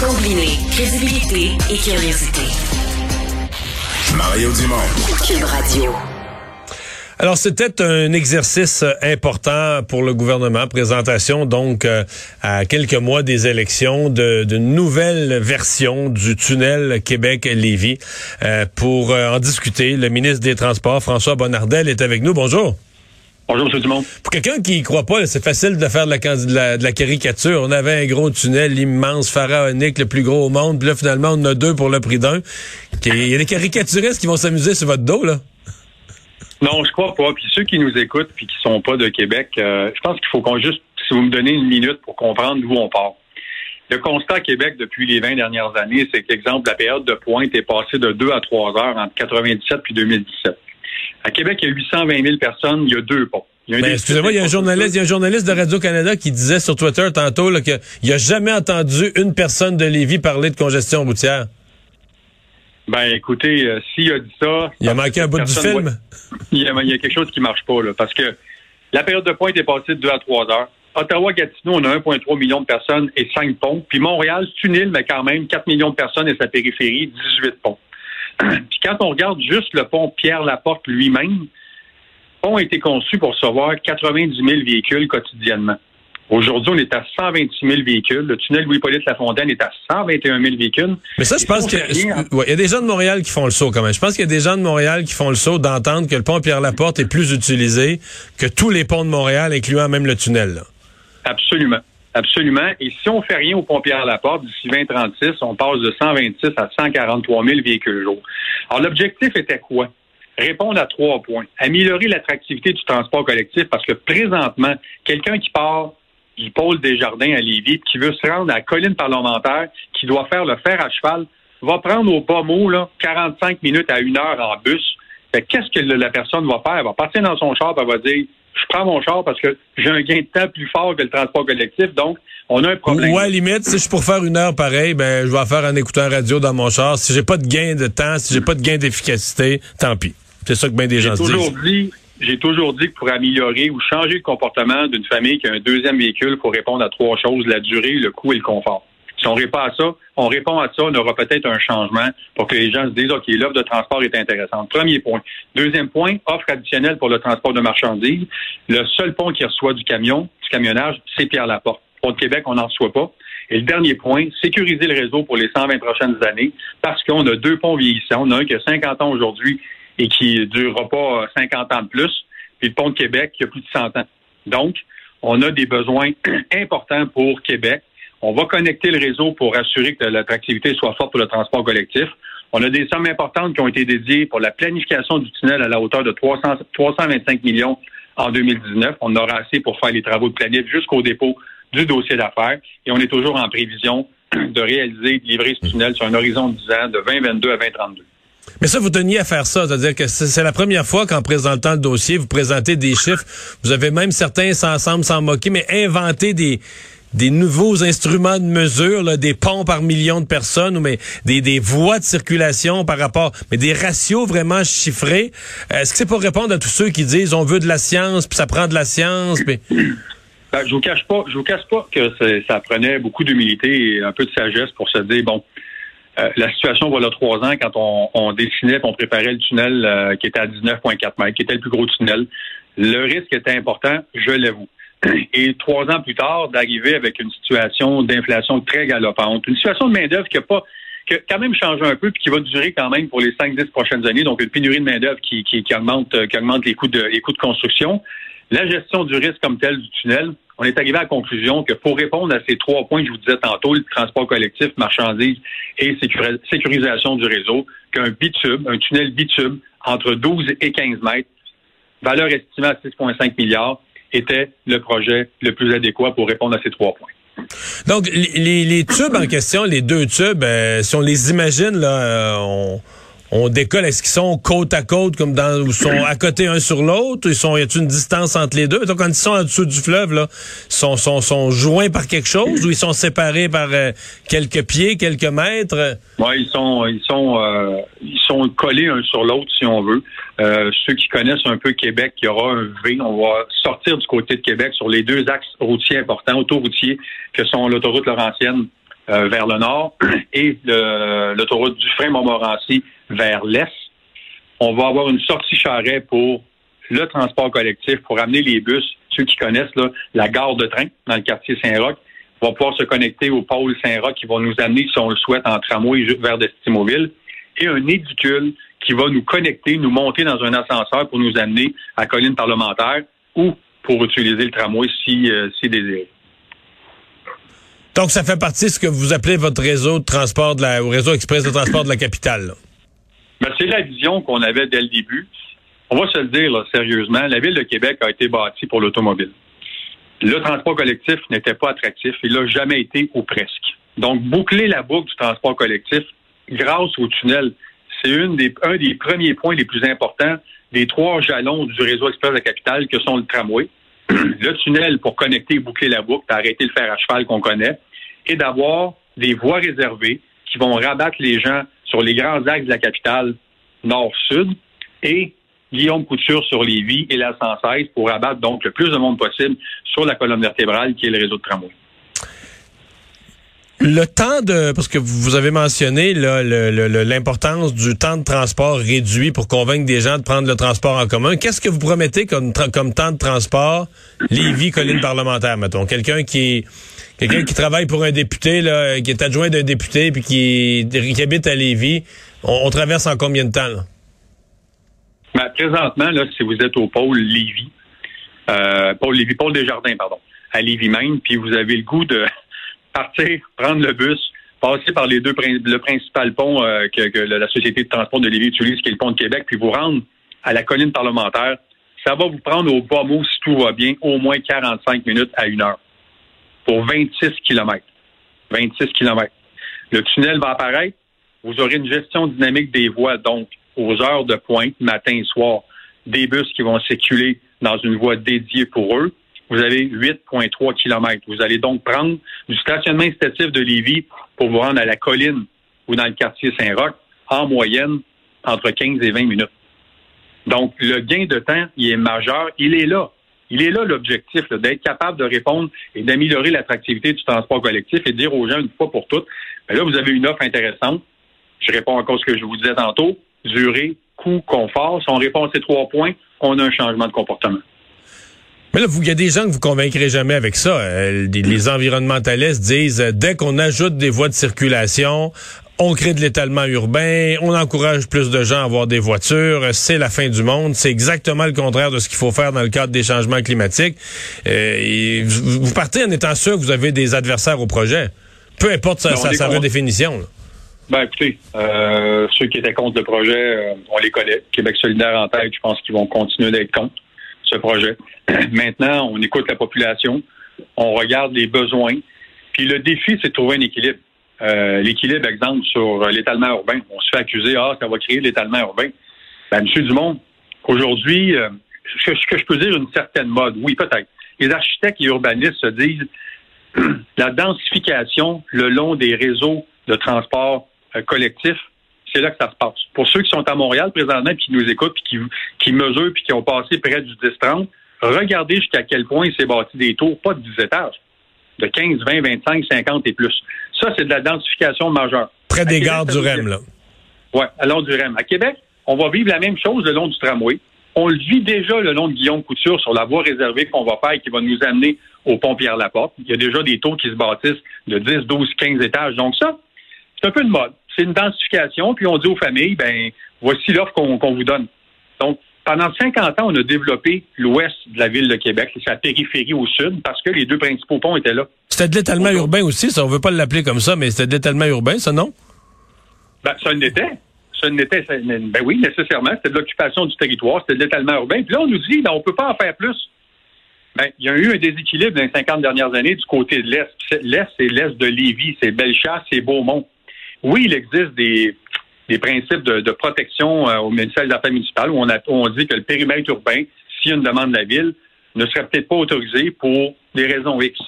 Combiner crédibilité et curiosité. Mario Dumont. Cube Radio. Alors, c'était un exercice important pour le gouvernement. Présentation, donc, euh, à quelques mois des élections, de, de nouvelles versions du tunnel Québec-Lévis. Euh, pour euh, en discuter, le ministre des Transports, François Bonnardel, est avec nous. Bonjour. Bonjour, M. Dumont. Pour quelqu'un qui y croit pas, c'est facile de faire de la, de, la, de la, caricature. On avait un gros tunnel immense, pharaonique, le plus gros au monde. Puis là, finalement, on en a deux pour le prix d'un. Il y a des caricaturistes qui vont s'amuser sur votre dos, là. Non, je crois pas. Puis ceux qui nous écoutent puis qui sont pas de Québec, euh, je pense qu'il faut qu'on juste, si vous me donnez une minute pour comprendre d'où on part. Le constat à Québec depuis les 20 dernières années, c'est que, exemple, la période de pointe est passée de 2 à 3 heures entre 97 puis 2017. À Québec, il y a 820 000 personnes, il y a deux ponts. Ben, excusez-moi, il y a un journaliste, il y a un journaliste de Radio-Canada qui disait sur Twitter tantôt qu'il a jamais entendu une personne de Lévis parler de congestion routière. Ben, écoutez, euh, s'il a dit ça... Il a manqué un bout du film? Il, y a, il y a, quelque chose qui marche pas, là, parce que la période de pointe est passée de 2 à 3 heures. Ottawa-Gatineau, on a 1,3 million de personnes et 5 ponts. Puis Montréal, c'est une île, mais quand même 4 millions de personnes et sa périphérie, 18 ponts. Puis quand on regarde juste le pont Pierre-Laporte lui-même, le pont a été conçu pour recevoir 90 000 véhicules quotidiennement. Aujourd'hui, on est à 126 000 véhicules. Le tunnel Louis-Polyte Lafontaine est à 121 000 véhicules. Mais ça, je pense qu'il y a des gens de Montréal qui font le saut quand même. Je pense qu'il y a des gens de Montréal qui font le saut d'entendre que le pont Pierre-Laporte est plus utilisé que tous les ponts de Montréal, incluant même le tunnel. Là. Absolument. Absolument. Et si on fait rien au pont Pierre-Laporte, d'ici 2036, on passe de 126 à 143 000 véhicules jour. Alors, l'objectif était quoi? Répondre à trois points. Améliorer l'attractivité du transport collectif parce que présentement, quelqu'un qui part du pôle des jardins à Lévis, qui veut se rendre à la colline parlementaire, qui doit faire le fer à cheval, va prendre au bas mot là, 45 minutes à une heure en bus. Qu'est-ce que la personne va faire? Elle va partir dans son char, elle va dire je prends mon char parce que j'ai un gain de temps plus fort que le transport collectif, donc on a un problème. Ou à la limite, si je pour faire une heure pareil, ben je vais faire un écouteur radio dans mon char. Si j'ai pas de gain de temps, si j'ai pas de gain d'efficacité, tant pis. C'est ça que bien des gens se disent j'ai toujours dit que pour améliorer ou changer le comportement d'une famille qui a un deuxième véhicule, il faut répondre à trois choses, la durée, le coût et le confort. Si on répond à ça, on répond à ça, on aura peut-être un changement pour que les gens se disent, OK, l'offre de transport est intéressante. Premier point. Deuxième point, offre additionnelle pour le transport de marchandises. Le seul pont qui reçoit du camion, du camionnage, c'est Pierre-Laporte. Pont de Québec, on n'en reçoit pas. Et le dernier point, sécuriser le réseau pour les 120 prochaines années parce qu'on a deux ponts vieillissants. On a un qui a 50 ans aujourd'hui et qui ne durera pas 50 ans de plus, puis le pont de Québec qui a plus de 100 ans. Donc, on a des besoins importants pour Québec. On va connecter le réseau pour assurer que l'attractivité soit forte pour le transport collectif. On a des sommes importantes qui ont été dédiées pour la planification du tunnel à la hauteur de 300, 325 millions en 2019. On aura assez pour faire les travaux de planif jusqu'au dépôt du dossier d'affaires. Et on est toujours en prévision de réaliser, de livrer ce tunnel sur un horizon de 10 ans, de 2022 à 2032. Mais ça, vous teniez à faire ça, c'est-à-dire que c'est la première fois qu'en présentant le dossier, vous présentez des chiffres. Vous avez même certains, sans semble s'en moquer, mais inventé des des nouveaux instruments de mesure, là, des ponts par million de personnes, ou mais des, des voies de circulation par rapport, mais des ratios vraiment chiffrés. Est-ce que c'est pour répondre à tous ceux qui disent on veut de la science, puis ça prend de la science, mais... Ben, je vous cache pas, je vous cache pas que ça prenait beaucoup d'humilité et un peu de sagesse pour se dire bon, euh, la situation voilà trois ans quand on, on dessinait, on préparait le tunnel euh, qui était à 19,4 mètres, qui était le plus gros tunnel. Le risque était important, je l'avoue. Et trois ans plus tard, d'arriver avec une situation d'inflation très galopante, une situation de main-d'œuvre qui a pas qui a quand même changé un peu puis qui va durer quand même pour les 5-10 prochaines années, donc une pénurie de main-d'œuvre qui, qui, qui, augmente, qui augmente les coûts de les coûts de construction. La gestion du risque comme tel du tunnel, on est arrivé à la conclusion que pour répondre à ces trois points que je vous disais tantôt, le transport collectif, marchandises et sécurisation du réseau, qu'un bitube, un tunnel bitube entre 12 et 15 mètres, valeur estimée à 6,5 milliards, était le projet le plus adéquat pour répondre à ces trois points. Donc, les, les tubes en question, les deux tubes, euh, si on les imagine, là, euh, on on décolle. Est-ce qu'ils sont côte à côte, comme dans, ou sont à côté un sur l'autre? Ils sont, y a une distance entre les deux? Donc, quand ils sont en dessous du fleuve, là, sont, sont, sont joints par quelque chose ou ils sont séparés par euh, quelques pieds, quelques mètres? Oui, ils sont, ils sont, euh, ils sont collés un sur l'autre, si on veut. Euh, ceux qui connaissent un peu Québec, il y aura un V. On va sortir du côté de Québec sur les deux axes routiers importants, autoroutiers, que sont l'autoroute Laurentienne euh, vers le nord et l'autoroute du frein Montmorency vers l'est. On va avoir une sortie charret pour le transport collectif, pour amener les bus, ceux qui connaissent là, la gare de train dans le quartier Saint-Roch, vont pouvoir se connecter au pôle Saint-Roch qui vont nous amener, si on le souhaite, en tramway vers Destimoville, et un édicule qui va nous connecter, nous monter dans un ascenseur pour nous amener à Colline parlementaire ou pour utiliser le tramway si, euh, si désiré. Donc, ça fait partie de ce que vous appelez votre réseau de transport de la, ou réseau express de transport de la capitale. Ben, c'est la vision qu'on avait dès le début. On va se le dire sérieusement, la ville de Québec a été bâtie pour l'automobile. Le transport collectif n'était pas attractif. Il n'a jamais été ou presque. Donc, boucler la boucle du transport collectif grâce au tunnel, c'est une des, un des premiers points les plus importants des trois jalons du réseau express de la capitale que sont le tramway, le tunnel pour connecter et boucler la boucle, arrêter le fer à cheval qu'on connaît, et d'avoir des voies réservées qui vont rabattre les gens sur les grands axes de la capitale nord-sud et Guillaume Couture sur les vies et la 116 pour rabattre donc le plus de monde possible sur la colonne vertébrale qui est le réseau de tramway. Le temps de, parce que vous avez mentionné l'importance du temps de transport réduit pour convaincre des gens de prendre le transport en commun. Qu'est-ce que vous promettez comme, comme temps de transport Lévis, colline parlementaire, mettons? Quelqu'un qui quelqu'un qui travaille pour un député, là, qui est adjoint d'un député puis qui, qui habite à Lévis, on, traverse en combien de temps? Ben, présentement, là, si vous êtes au pôle Lévis, euh, pôle Lévis, pôle Desjardins, pardon, à Lévis même, puis vous avez le goût de partir, prendre le bus, passer par les deux le principal pont euh, que, la Société de transport de Lévis utilise, qui est le pont de Québec, puis vous rendre à la colline parlementaire, ça va vous prendre au bas mot, si tout va bien, au moins 45 minutes à une heure pour 26 kilomètres. 26 kilomètres. Le tunnel va apparaître. Vous aurez une gestion dynamique des voies, donc aux heures de pointe, matin et soir, des bus qui vont circuler dans une voie dédiée pour eux vous avez 8,3 km. Vous allez donc prendre du stationnement incitatif de Lévis pour vous rendre à la colline ou dans le quartier Saint-Roch, en moyenne, entre 15 et 20 minutes. Donc, le gain de temps, il est majeur. Il est là. Il est là l'objectif, d'être capable de répondre et d'améliorer l'attractivité du transport collectif et de dire aux gens une fois pour toutes, ben là, vous avez une offre intéressante. Je réponds encore ce que je vous disais tantôt. Durée, coût, confort. Si on répond à ces trois points, on a un changement de comportement. Mais là, il y a des gens que vous convaincrez jamais avec ça. Euh, les, environnementalistes disent euh, dès qu'on ajoute des voies de circulation, on crée de l'étalement urbain, on encourage plus de gens à avoir des voitures, c'est la fin du monde. C'est exactement le contraire de ce qu'il faut faire dans le cadre des changements climatiques. Euh, vous, partez en étant sûr que vous avez des adversaires au projet, peu importe sa, sa, redéfinition. Ben écoutez, ceux qui étaient contre le projet, on les connaît. Québec solidaire en tête, je pense qu'ils vont continuer d'être contre ce projet. Maintenant, on écoute la population, on regarde les besoins, puis le défi, c'est de trouver un équilibre. Euh, l'équilibre, exemple, sur l'étalement urbain. On se fait accuser, ah, ça va créer l'étalement urbain. Ben, Monsieur Dumont, aujourd'hui, euh, ce que je peux dire une certaine mode, oui, peut-être. Les architectes et urbanistes se disent la densification le long des réseaux de transport euh, collectif c'est là que ça se passe. Pour ceux qui sont à Montréal présentement, qui nous écoutent, puis qui, qui mesurent, puis qui ont passé près du 10-30, regardez jusqu'à quel point il s'est bâti des tours, pas de 10 étages, de 15, 20, 25, 50 et plus. Ça, c'est de la densification majeure. Près des gares du REM, là. Oui, à long du REM. À Québec, on va vivre la même chose le long du tramway. On le vit déjà le long de Guillaume Couture sur la voie réservée qu'on va faire et qui va nous amener au pont Pierre-Laporte. Il y a déjà des tours qui se bâtissent de 10, 12, 15 étages. Donc ça, c'est un peu de mode c'est une densification, puis on dit aux familles, ben voici l'offre qu'on vous donne. Donc, pendant 50 ans, on a développé l'ouest de la ville de Québec, c'est la périphérie au sud, parce que les deux principaux ponts étaient là. C'était de l'étalement urbain aussi, ça, on veut pas l'appeler comme ça, mais c'était de l'étalement urbain, ça, non? Ben, ça l'était. Ça l'était. Ben oui, nécessairement. C'était de l'occupation du territoire, c'était de l'étalement urbain. Puis là, on nous dit, ben, on peut pas en faire plus. Ben, il y a eu un déséquilibre dans les 50 dernières années du côté de l'Est. L'Est, c'est l'Est de Lévis, c'est Bellechasse, c'est Beaumont oui, il existe des, des principes de, protection au ministère des Affaires municipales où on, a, on dit que le périmètre urbain, s'il y a une demande de la ville, ne serait peut-être pas autorisé pour des raisons X.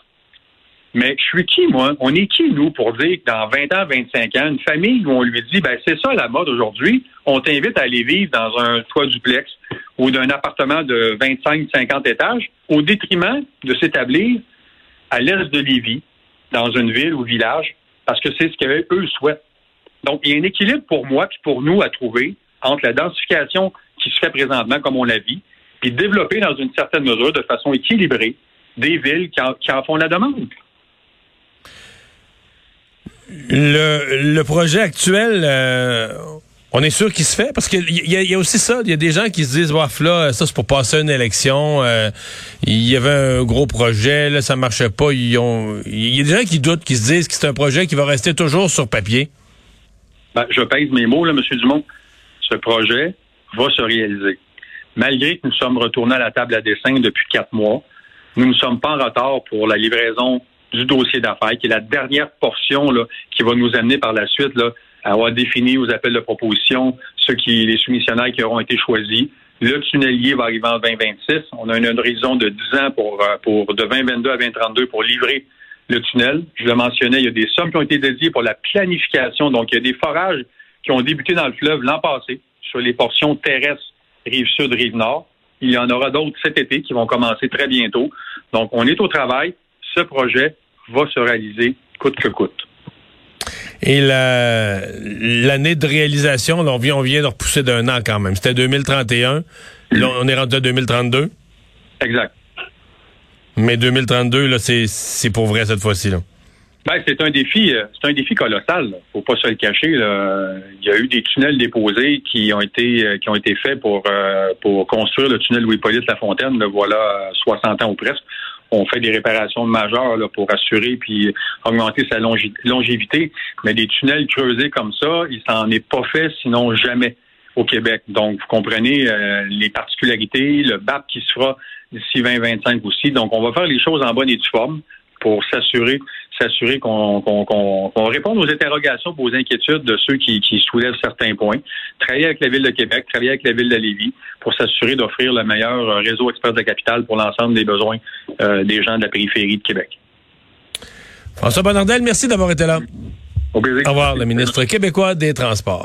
Mais je suis qui, moi? On est qui, nous, pour dire que dans 20 ans, 25 ans, une famille où on lui dit, ben, c'est ça la mode aujourd'hui, on t'invite à aller vivre dans un toit duplex ou d'un appartement de 25, 50 étages, au détriment de s'établir à l'est de Lévis, dans une ville ou village, parce que c'est ce qu'eux souhaitent. Donc, il y a un équilibre pour moi puis pour nous à trouver entre la densification qui se fait présentement, comme on l'a vu, puis développer dans une certaine mesure, de façon équilibrée, des villes qui en font la demande. Le, le projet actuel, euh, on est sûr qu'il se fait parce qu'il y, a aussi ça. Il y a des gens qui se disent, waf là, ça c'est pour passer une élection. Euh, il y avait un gros projet, là ça marchait pas. Il y a des gens qui doutent, qui se disent que c'est un projet qui va rester toujours sur papier. Ben, je pèse mes mots là, Monsieur Dumont. Ce projet va se réaliser. Malgré que nous sommes retournés à la table à dessin depuis quatre mois, nous ne sommes pas en retard pour la livraison du dossier d'affaires, qui est la dernière portion là, qui va nous amener par la suite là, avoir défini aux appels de proposition ceux qui, les soumissionnaires qui auront été choisis. Le tunnelier va arriver en 2026. On a une horizon de 10 ans pour, euh, pour de 2022 à 2032 pour livrer le tunnel. Je le mentionnais, il y a des sommes qui ont été dédiées pour la planification. Donc, il y a des forages qui ont débuté dans le fleuve l'an passé sur les portions terrestres rive sud, rive nord. Il y en aura d'autres cet été qui vont commencer très bientôt. Donc, on est au travail. Ce projet va se réaliser coûte que coûte. Et l'année de réalisation, on, vient, on vient de repousser d'un an quand même. C'était 2031. Là, on est rendu à 2032. Exact. Mais 2032, là, c'est pour vrai cette fois-ci. Là. Ben, c'est un défi, euh, c'est un défi colossal. Faut pas se le cacher. Il y a eu des tunnels déposés qui ont été euh, qui ont été faits pour euh, pour construire le tunnel Louis-Polyte Lafontaine. Le voilà 60 ans ou presque on fait des réparations majeures pour assurer puis augmenter sa longévité. Mais des tunnels creusés comme ça, il s'en est pas fait, sinon jamais au Québec. Donc, vous comprenez euh, les particularités, le BAP qui se fera d'ici 2025 aussi. Donc, on va faire les choses en bonne et due forme pour s'assurer s'assurer qu'on qu réponde aux interrogations, aux inquiétudes de ceux qui, soulèvent certains points. Travailler avec la Ville de Québec, travailler avec la Ville de Lévis pour s'assurer d'offrir le meilleur réseau expert de capital pour l'ensemble des besoins euh, des gens de la périphérie de Québec. François Bonnardel, merci d'avoir été là. Au, Au revoir, le ministre québécois des Transports.